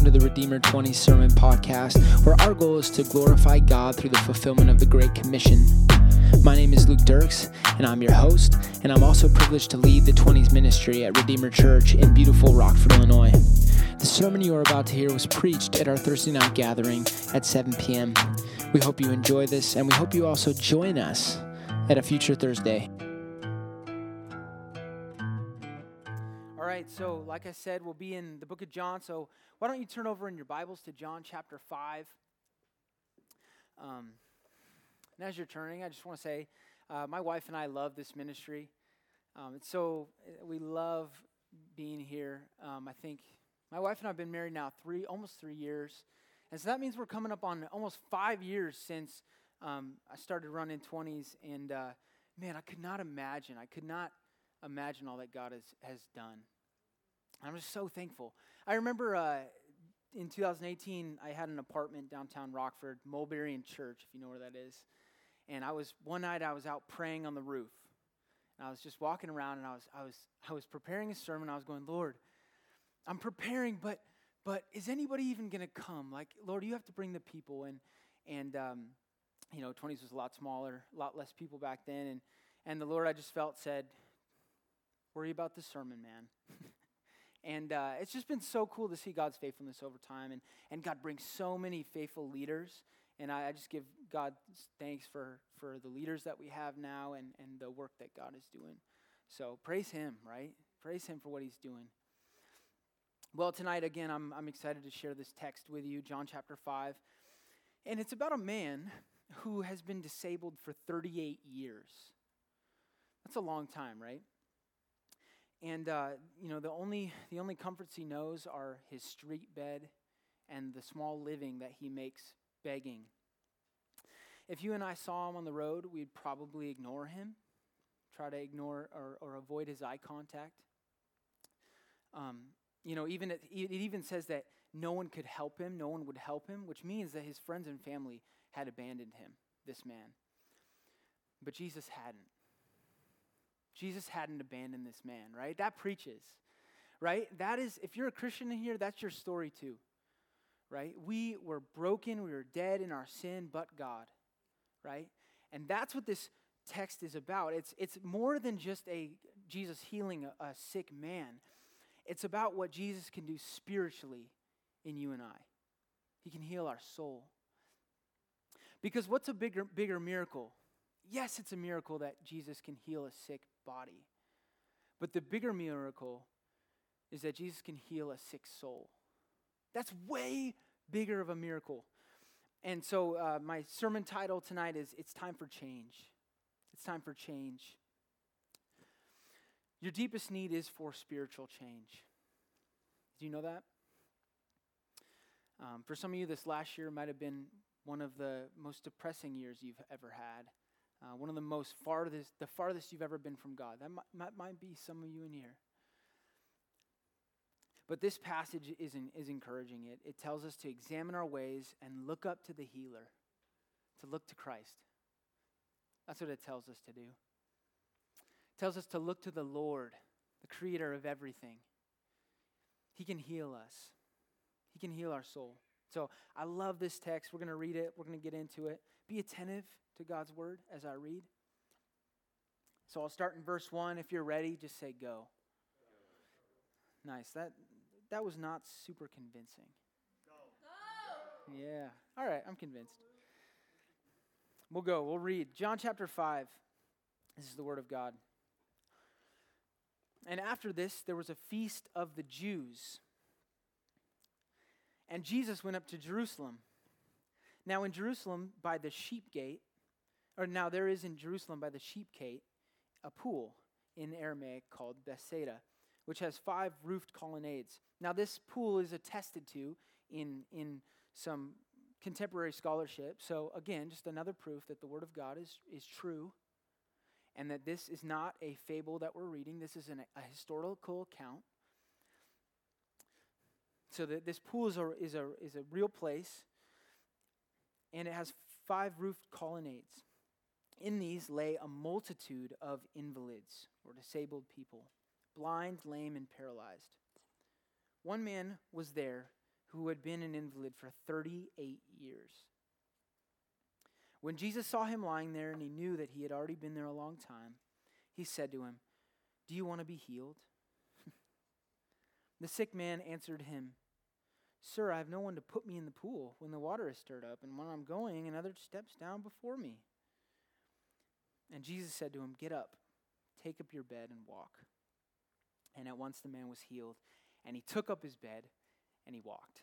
welcome to the Redeemer 20 Sermon Podcast, where our goal is to glorify God through the fulfillment of the Great Commission. My name is Luke Dirkse, and I'm your host, and I'm also privileged to lead the 20s ministry at Redeemer Church in beautiful Rockford, Illinois. The sermon you are about to hear was preached at our Thursday night gathering at 7 p.m. We hope you enjoy this, and we hope you also join us at a future Thursday. Right, so like I said, we'll be in the book of John. So why don't you turn over in your Bibles to John chapter 5. Um, and as you're turning, I just want to say uh, my wife and I love this ministry. Um, it's so, we love being here. Um, I think my wife and I have been married now three, almost three years. And so that means we're coming up on almost five years since um, I started running 20s. And uh, man, I could not imagine, I could not imagine all that God has, has done. I'm just so thankful. I remember uh, in 2018, I had an apartment downtown Rockford, Mulberry and Church, if you know where that is. And I was one night I was out praying on the roof. And I was just walking around and I was I was I was preparing a sermon. I was going, Lord, I'm preparing, but but is anybody even going to come? Like, Lord, you have to bring the people. And and um, you know, 20s was a lot smaller, a lot less people back then. And and the Lord, I just felt said, worry about the sermon, man. And uh, it's just been so cool to see God's faithfulness over time. And, and God brings so many faithful leaders. And I, I just give God thanks for, for the leaders that we have now and, and the work that God is doing. So praise Him, right? Praise Him for what He's doing. Well, tonight, again, I'm, I'm excited to share this text with you, John chapter 5. And it's about a man who has been disabled for 38 years. That's a long time, right? And uh, you know, the only the only comforts he knows are his street bed and the small living that he makes begging. If you and I saw him on the road, we'd probably ignore him, try to ignore or, or avoid his eye contact. Um, you know, even it, it even says that no one could help him, no one would help him, which means that his friends and family had abandoned him, this man. But Jesus hadn't. Jesus hadn't abandoned this man, right? That preaches, right? That is, if you're a Christian in here, that's your story too, right? We were broken, we were dead in our sin, but God, right? And that's what this text is about. It's, it's more than just a Jesus healing a, a sick man. It's about what Jesus can do spiritually in you and I. He can heal our soul. Because what's a bigger, bigger miracle? Yes, it's a miracle that Jesus can heal a sick body. But the bigger miracle is that Jesus can heal a sick soul. That's way bigger of a miracle. And so, uh, my sermon title tonight is It's Time for Change. It's time for change. Your deepest need is for spiritual change. Do you know that? Um, for some of you, this last year might have been one of the most depressing years you've ever had. Uh, one of the most farthest, the farthest you've ever been from God. That might, might, might be some of you in here. But this passage is, is encouraging it. It tells us to examine our ways and look up to the healer, to look to Christ. That's what it tells us to do. It tells us to look to the Lord, the creator of everything. He can heal us, He can heal our soul. So I love this text. We're going to read it, we're going to get into it. Be attentive to God's word as I read. So I'll start in verse 1. If you're ready, just say go. Nice. That that was not super convincing. Go. Yeah. All right, I'm convinced. We'll go. We'll read John chapter 5. This is the word of God. And after this, there was a feast of the Jews. And Jesus went up to Jerusalem. Now, in Jerusalem, by the sheep gate, or now there is in Jerusalem by the sheep gate, a pool in Aramaic called Bethsaida, which has five roofed colonnades. Now, this pool is attested to in, in some contemporary scholarship. So, again, just another proof that the Word of God is, is true and that this is not a fable that we're reading. This is an, a historical account. So, that this pool is a, is, a, is a real place and it has five roofed colonnades. In these lay a multitude of invalids or disabled people, blind, lame, and paralyzed. One man was there who had been an invalid for 38 years. When Jesus saw him lying there and he knew that he had already been there a long time, he said to him, Do you want to be healed? the sick man answered him, Sir, I have no one to put me in the pool when the water is stirred up, and when I'm going, another steps down before me. And Jesus said to him, Get up, take up your bed, and walk. And at once the man was healed, and he took up his bed and he walked.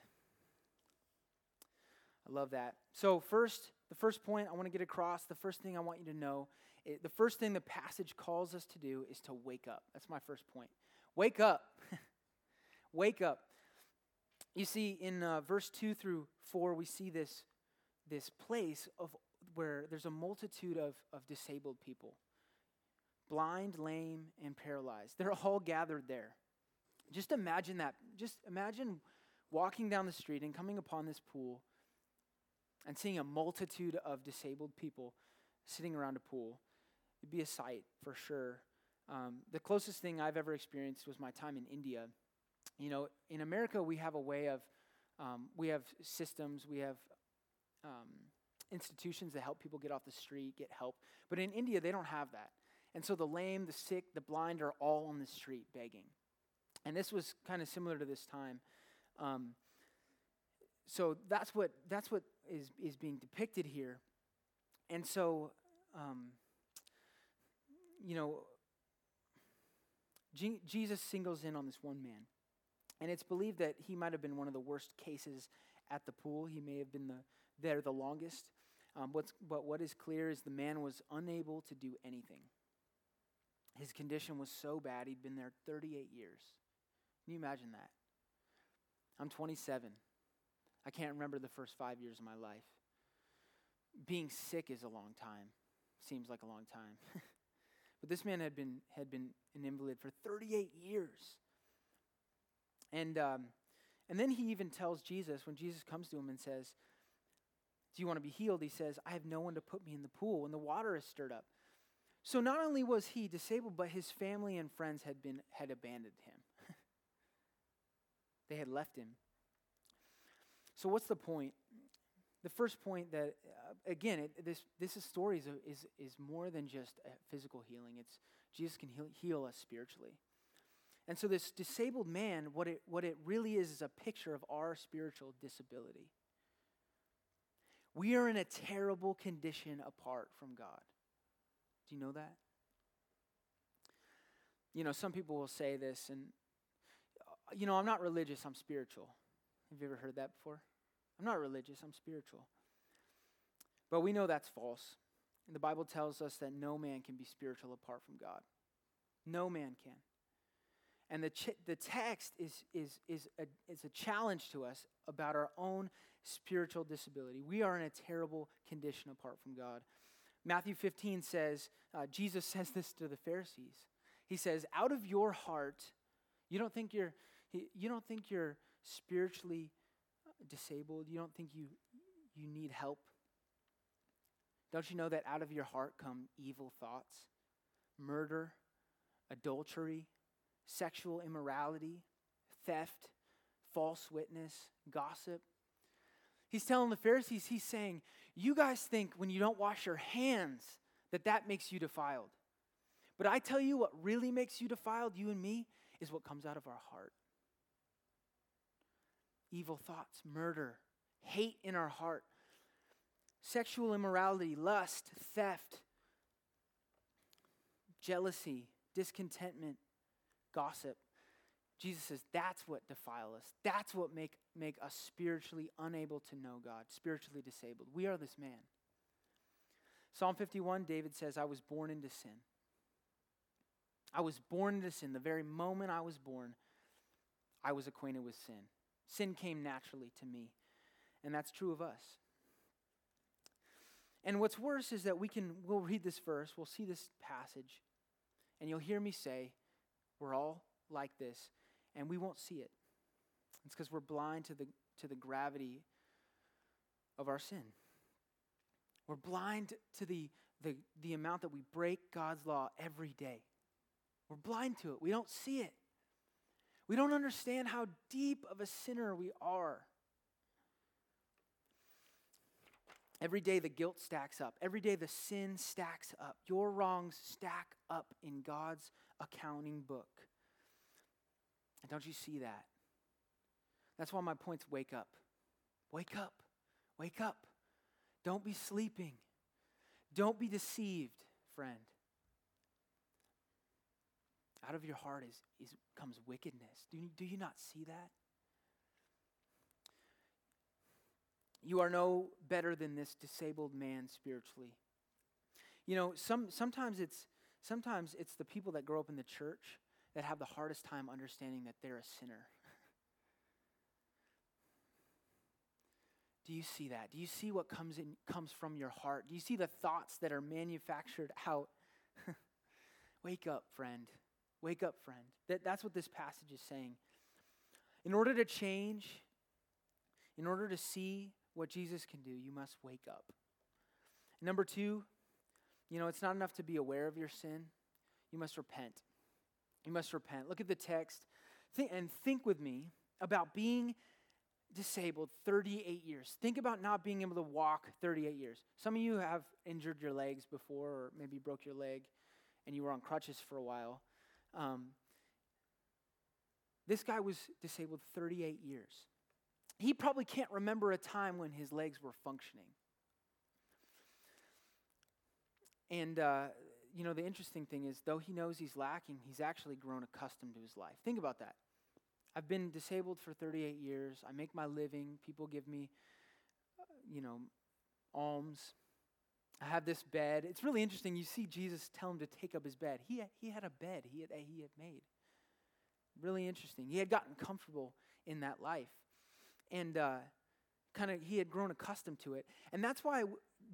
I love that. So, first, the first point I want to get across, the first thing I want you to know, it, the first thing the passage calls us to do is to wake up. That's my first point. Wake up. wake up. You see, in uh, verse 2 through 4, we see this, this place of where there's a multitude of, of disabled people blind, lame, and paralyzed. They're all gathered there. Just imagine that. Just imagine walking down the street and coming upon this pool and seeing a multitude of disabled people sitting around a pool. It'd be a sight for sure. Um, the closest thing I've ever experienced was my time in India. You know, in America, we have a way of, um, we have systems, we have um, institutions that help people get off the street, get help. But in India, they don't have that. And so the lame, the sick, the blind are all on the street begging. And this was kind of similar to this time. Um, so that's what that's what is is being depicted here, and so um, you know G- Jesus singles in on this one man, and it's believed that he might have been one of the worst cases at the pool. He may have been the there the longest. Um, but what is clear is the man was unable to do anything. His condition was so bad, he'd been there 38 years. Can you imagine that? I'm 27. I can't remember the first five years of my life. Being sick is a long time. Seems like a long time. but this man had been, had been an invalid for 38 years. And, um, and then he even tells Jesus, when Jesus comes to him and says, Do you want to be healed? He says, I have no one to put me in the pool when the water is stirred up. So not only was he disabled, but his family and friends had, been, had abandoned him. They had left him. So, what's the point? The first point that, uh, again, it, this, this story is, is, is more than just physical healing. It's Jesus can heal, heal us spiritually. And so, this disabled man, what it, what it really is, is a picture of our spiritual disability. We are in a terrible condition apart from God. Do you know that? You know, some people will say this, and uh, you know, I'm not religious, I'm spiritual. Have you ever heard that before? I'm not religious, I'm spiritual. But we know that's false. And the Bible tells us that no man can be spiritual apart from God. No man can. And the, ch- the text is, is, is, a, is a challenge to us about our own spiritual disability. We are in a terrible condition apart from God. Matthew 15 says, uh, Jesus says this to the Pharisees. He says, Out of your heart, you don't think you're, you don't think you're spiritually disabled? You don't think you, you need help? Don't you know that out of your heart come evil thoughts, murder, adultery, sexual immorality, theft, false witness, gossip? He's telling the Pharisees, he's saying, You guys think when you don't wash your hands that that makes you defiled. But I tell you what really makes you defiled, you and me, is what comes out of our heart evil thoughts, murder, hate in our heart, sexual immorality, lust, theft, jealousy, discontentment, gossip. Jesus says that's what defile us. That's what make, make us spiritually unable to know God, spiritually disabled. We are this man. Psalm 51, David says, I was born into sin. I was born into sin. The very moment I was born, I was acquainted with sin. Sin came naturally to me. And that's true of us. And what's worse is that we can, we'll read this verse, we'll see this passage, and you'll hear me say, we're all like this, and we won't see it. It's because we're blind to the, to the gravity of our sin. We're blind to the, the, the amount that we break God's law every day. We're blind to it. We don't see it. We don't understand how deep of a sinner we are. Every day the guilt stacks up. Every day the sin stacks up. Your wrongs stack up in God's accounting book. And don't you see that? That's why my point's wake up. Wake up. Wake up. Don't be sleeping. Don't be deceived, friend. Out of your heart is, is comes wickedness. Do do you not see that? You are no better than this disabled man spiritually. You know, some, sometimes, it's, sometimes it's the people that grow up in the church that have the hardest time understanding that they're a sinner. Do you see that? Do you see what comes in comes from your heart? Do you see the thoughts that are manufactured out? Wake up, friend. Wake up, friend. That, that's what this passage is saying. In order to change, in order to see what Jesus can do, you must wake up. Number two, you know, it's not enough to be aware of your sin. You must repent. You must repent. Look at the text and think with me about being disabled 38 years. Think about not being able to walk 38 years. Some of you have injured your legs before, or maybe broke your leg and you were on crutches for a while. Um, this guy was disabled 38 years. He probably can't remember a time when his legs were functioning. And, uh, you know, the interesting thing is, though he knows he's lacking, he's actually grown accustomed to his life. Think about that. I've been disabled for 38 years. I make my living. People give me, uh, you know, alms. I have this bed. It's really interesting. You see Jesus tell him to take up his bed. He, he had a bed he had, he had made. Really interesting. He had gotten comfortable in that life. And uh, kind of, he had grown accustomed to it. And that's why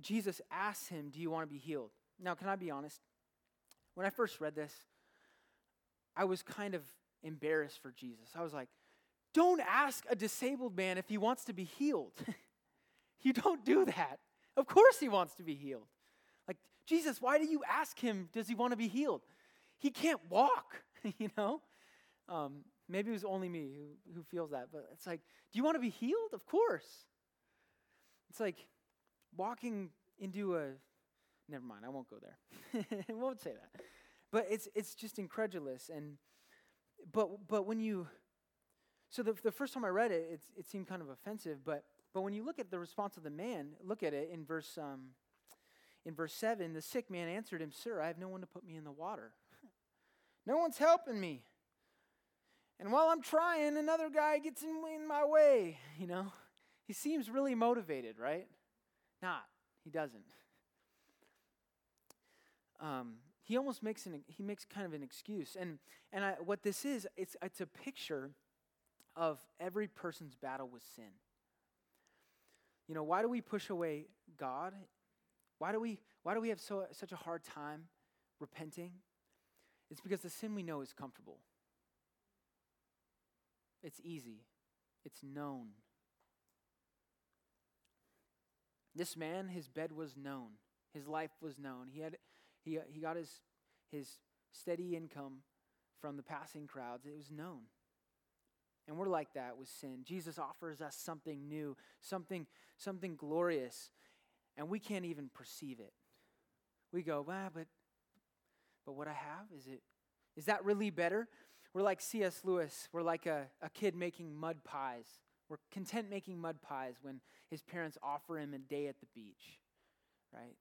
Jesus asks him, Do you want to be healed? Now, can I be honest? When I first read this, I was kind of embarrassed for Jesus. I was like, Don't ask a disabled man if he wants to be healed. you don't do that. Of course, he wants to be healed. Like, Jesus, why do you ask him, does he want to be healed? He can't walk, you know? Um, maybe it was only me who, who feels that, but it's like, do you want to be healed? Of course. It's like walking into a, never mind, I won't go there. I won't say that. But it's, it's just incredulous. And, but, but when you, so the, the first time I read it, it seemed kind of offensive, but but when you look at the response of the man, look at it in verse, um, in verse 7 the sick man answered him, Sir, I have no one to put me in the water. no one's helping me. And while I'm trying, another guy gets in, in my way. You know, he seems really motivated, right? Not. He doesn't. Um, he almost makes an he makes kind of an excuse, and and I, what this is, it's it's a picture of every person's battle with sin. You know, why do we push away God? Why do we, why do we have so, such a hard time repenting? It's because the sin we know is comfortable. It's easy. It's known. This man, his bed was known. His life was known. He, had, he, he got his, his steady income from the passing crowds. It was known. And we're like that with sin. Jesus offers us something new, something, something glorious, and we can't even perceive it. We go, ah, but, but what I have, is it, is that really better? We're like C.S. Lewis. We're like a, a kid making mud pies. We're content making mud pies when his parents offer him a day at the beach, right?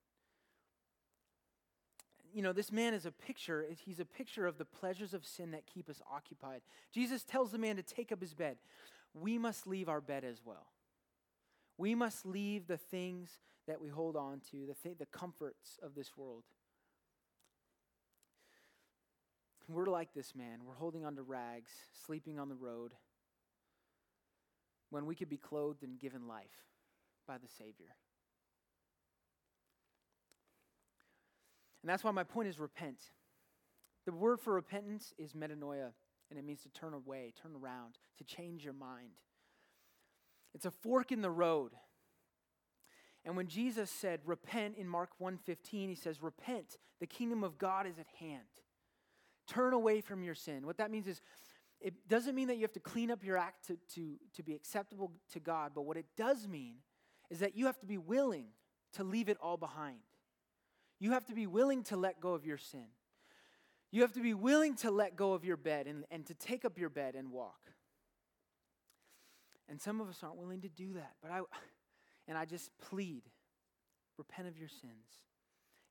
you know, this man is a picture, he's a picture of the pleasures of sin that keep us occupied. Jesus tells the man to take up his bed. We must leave our bed as well. We must leave the things that we hold on to, the, th- the comforts of this world. We're like this man. We're holding on to rags, sleeping on the road, when we could be clothed and given life by the Savior. And that's why my point is repent. The word for repentance is metanoia, and it means to turn away, turn around, to change your mind. It's a fork in the road. And when Jesus said repent in Mark 1:15, he says repent, the kingdom of God is at hand. Turn away from your sin. What that means is it doesn't mean that you have to clean up your act to, to, to be acceptable to God, but what it does mean is that you have to be willing to leave it all behind. You have to be willing to let go of your sin. You have to be willing to let go of your bed and, and to take up your bed and walk. And some of us aren't willing to do that. But I and I just plead, repent of your sins.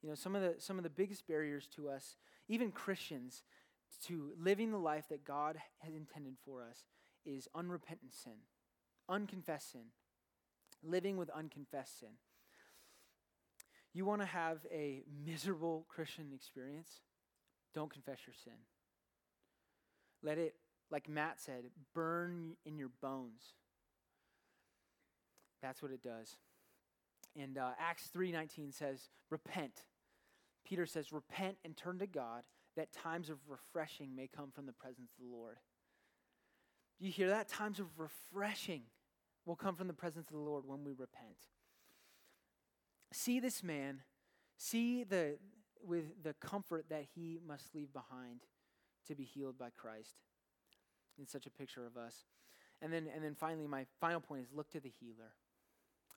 You know, some of the some of the biggest barriers to us, even Christians, to living the life that God has intended for us is unrepentant sin, unconfessed sin, living with unconfessed sin. You want to have a miserable Christian experience? Don't confess your sin. Let it, like Matt said, burn in your bones. That's what it does. And uh, Acts 3:19 says, "Repent." Peter says, "Repent and turn to God, that times of refreshing may come from the presence of the Lord." Do You hear that? Times of refreshing will come from the presence of the Lord when we repent. See this man, see the with the comfort that he must leave behind to be healed by Christ. It's such a picture of us. And then and then finally my final point is look to the healer.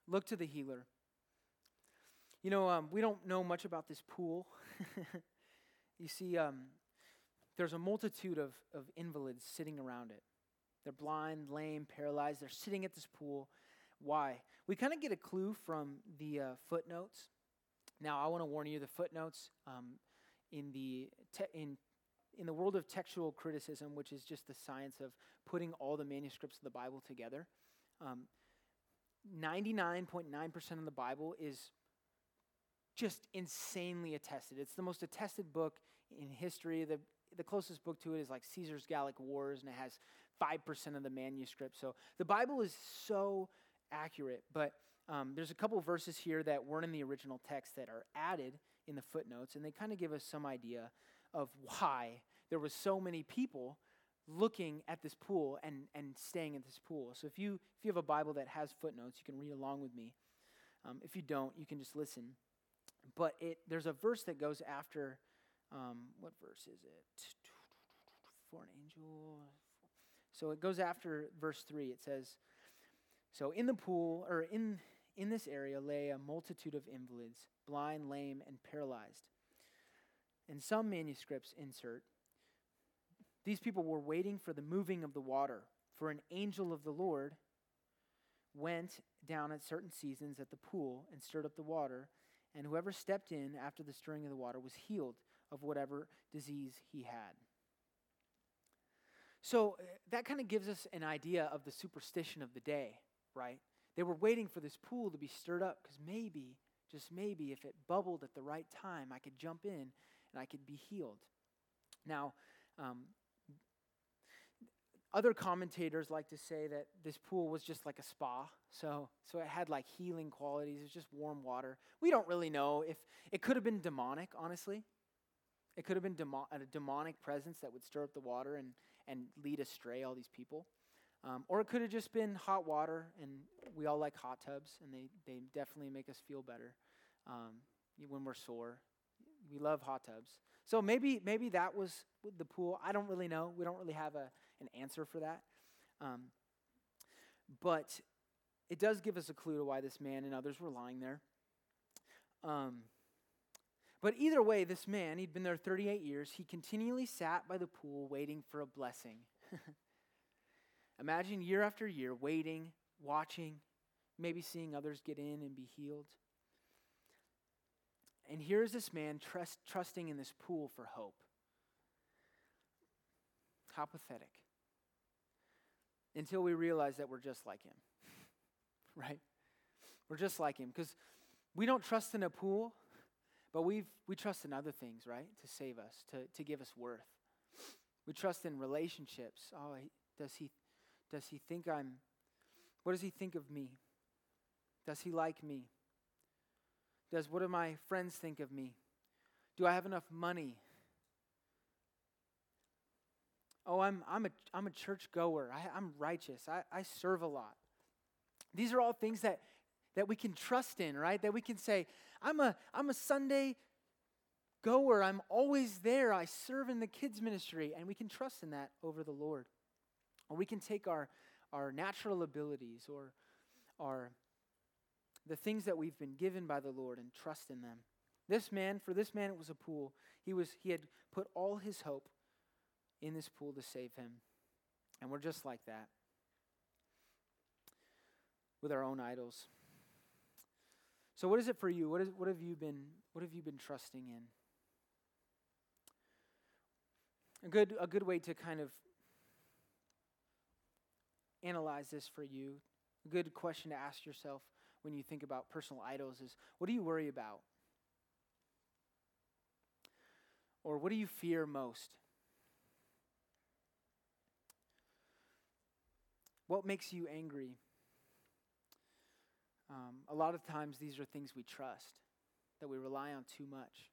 Look to the healer. You know, um, we don't know much about this pool. you see, um, there's a multitude of, of invalids sitting around it. They're blind, lame, paralyzed. They're sitting at this pool. Why? We kind of get a clue from the uh, footnotes. Now, I want to warn you: the footnotes um, in the te- in in the world of textual criticism, which is just the science of putting all the manuscripts of the Bible together. Um, 99.9% of the Bible is just insanely attested. It's the most attested book in history. The, the closest book to it is like Caesar's Gallic Wars, and it has 5% of the manuscript. So the Bible is so accurate, but um, there's a couple verses here that weren't in the original text that are added in the footnotes, and they kind of give us some idea of why there was so many people looking at this pool and, and staying at this pool. So if you if you have a Bible that has footnotes, you can read along with me. Um, if you don't, you can just listen. But it there's a verse that goes after um, what verse is it? For an angel. So it goes after verse three. It says, "So in the pool or in in this area lay a multitude of invalids, blind, lame, and paralyzed." And some manuscripts insert these people were waiting for the moving of the water, for an angel of the Lord went down at certain seasons at the pool and stirred up the water, and whoever stepped in after the stirring of the water was healed of whatever disease he had. So uh, that kind of gives us an idea of the superstition of the day, right? They were waiting for this pool to be stirred up because maybe, just maybe, if it bubbled at the right time, I could jump in and I could be healed. Now, um, other commentators like to say that this pool was just like a spa. So, so it had like healing qualities. It was just warm water. We don't really know if it could have been demonic, honestly. It could have been demo- a demonic presence that would stir up the water and, and lead astray all these people. Um, or it could have just been hot water, and we all like hot tubs, and they, they definitely make us feel better um, when we're sore. We love hot tubs. So maybe maybe that was the pool. I don't really know. We don't really have a, an answer for that. Um, but it does give us a clue to why this man and others were lying there. Um, but either way, this man, he'd been there 38 years, he continually sat by the pool waiting for a blessing. Imagine year after year waiting, watching, maybe seeing others get in and be healed. And here's this man trust, trusting in this pool for hope. How pathetic. Until we realize that we're just like him, right? We're just like him because we don't trust in a pool, but we we trust in other things, right? To save us, to, to give us worth. We trust in relationships. Oh, does he, does he think I'm, what does he think of me? Does he like me? Does what do my friends think of me? Do I have enough money? Oh, I'm, I'm, a, I'm a church goer. I, I'm righteous. I, I serve a lot. These are all things that, that we can trust in, right? That we can say, I'm a, I'm a Sunday goer. I'm always there. I serve in the kids' ministry. And we can trust in that over the Lord. Or we can take our, our natural abilities or our the things that we've been given by the Lord and trust in them. This man, for this man, it was a pool. He, was, he had put all his hope in this pool to save him. And we're just like that with our own idols. So what is it for you? What, is, what have you been what have you been trusting in? A good a good way to kind of analyze this for you. A good question to ask yourself when you think about personal idols is what do you worry about? Or what do you fear most? What makes you angry? Um, a lot of times, these are things we trust, that we rely on too much.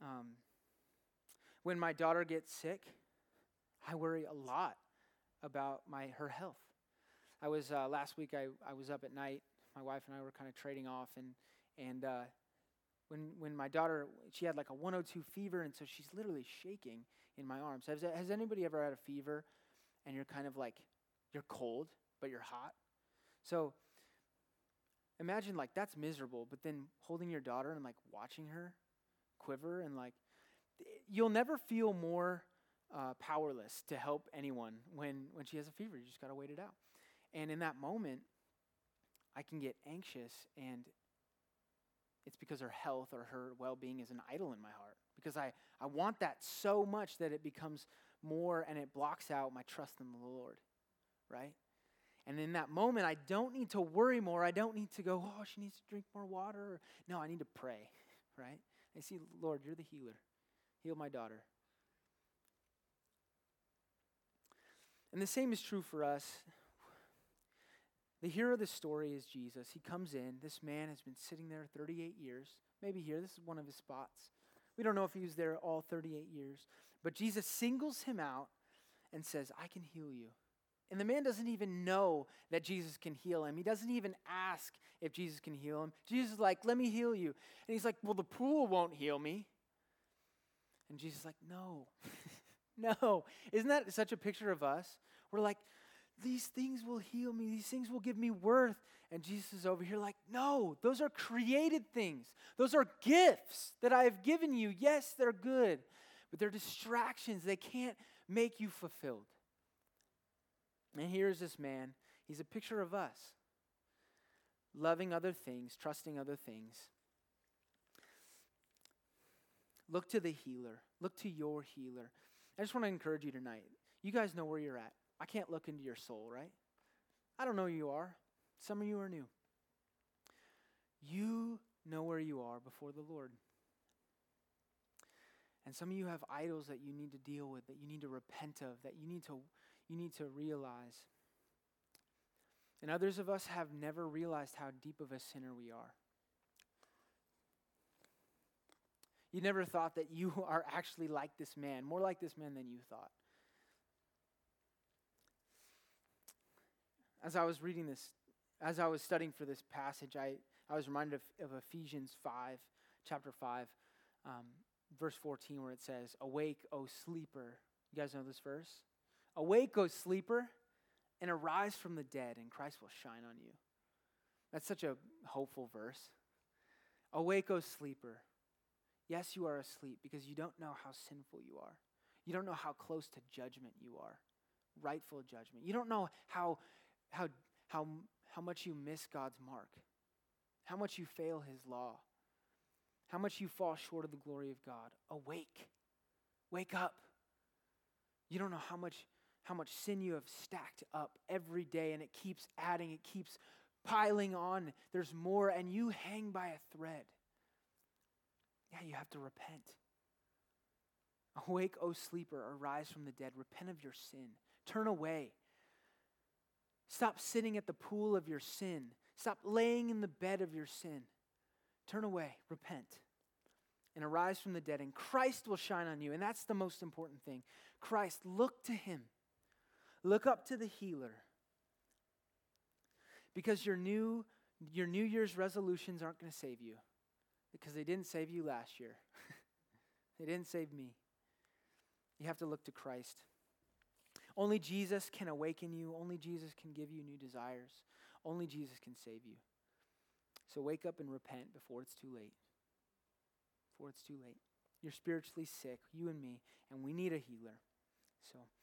Um, when my daughter gets sick, I worry a lot about my her health. I was uh, last week. I, I was up at night. My wife and I were kind of trading off, and and uh, when when my daughter she had like a 102 fever, and so she's literally shaking in my arms. Has has anybody ever had a fever, and you're kind of like you're cold but you're hot? So imagine like that's miserable, but then holding your daughter and like watching her quiver and like you'll never feel more uh, powerless to help anyone when when she has a fever. You just got to wait it out. And in that moment, I can get anxious, and it's because her health or her well being is an idol in my heart. Because I, I want that so much that it becomes more and it blocks out my trust in the Lord, right? And in that moment, I don't need to worry more. I don't need to go, oh, she needs to drink more water. No, I need to pray, right? I see, Lord, you're the healer. Heal my daughter. And the same is true for us. The hero of the story is Jesus. He comes in. This man has been sitting there 38 years, maybe here. This is one of his spots. We don't know if he was there all 38 years. But Jesus singles him out and says, I can heal you. And the man doesn't even know that Jesus can heal him. He doesn't even ask if Jesus can heal him. Jesus is like, Let me heal you. And he's like, Well, the pool won't heal me. And Jesus is like, No, no. Isn't that such a picture of us? We're like, These things will heal me, these things will give me worth. And Jesus is over here like, No, those are created things, those are gifts that I have given you. Yes, they're good, but they're distractions. They can't make you fulfilled. And here's this man. He's a picture of us loving other things, trusting other things. Look to the healer. Look to your healer. I just want to encourage you tonight. You guys know where you're at. I can't look into your soul, right? I don't know who you are. Some of you are new. You know where you are before the Lord. And some of you have idols that you need to deal with, that you need to repent of, that you need to you need to realize. And others of us have never realized how deep of a sinner we are. You never thought that you are actually like this man, more like this man than you thought. As I was reading this, as I was studying for this passage, I, I was reminded of, of Ephesians 5, chapter 5, um, verse 14, where it says, Awake, O sleeper. You guys know this verse? Awake, O sleeper, and arise from the dead, and Christ will shine on you. That's such a hopeful verse. Awake, O sleeper. Yes, you are asleep because you don't know how sinful you are. You don't know how close to judgment you are, rightful judgment. You don't know how, how, how, how much you miss God's mark, how much you fail His law, how much you fall short of the glory of God. Awake. Wake up. You don't know how much how much sin you have stacked up every day and it keeps adding, it keeps piling on. There's more, and you hang by a thread. Yeah, you have to repent. Awake, O sleeper, arise from the dead. Repent of your sin. Turn away. Stop sitting at the pool of your sin. Stop laying in the bed of your sin. Turn away. Repent and arise from the dead, and Christ will shine on you. And that's the most important thing. Christ, look to him. Look up to the healer. Because your new, your New Year's resolutions aren't going to save you. Because they didn't save you last year. they didn't save me. You have to look to Christ. Only Jesus can awaken you. Only Jesus can give you new desires. Only Jesus can save you. So wake up and repent before it's too late. Before it's too late. You're spiritually sick, you and me, and we need a healer. So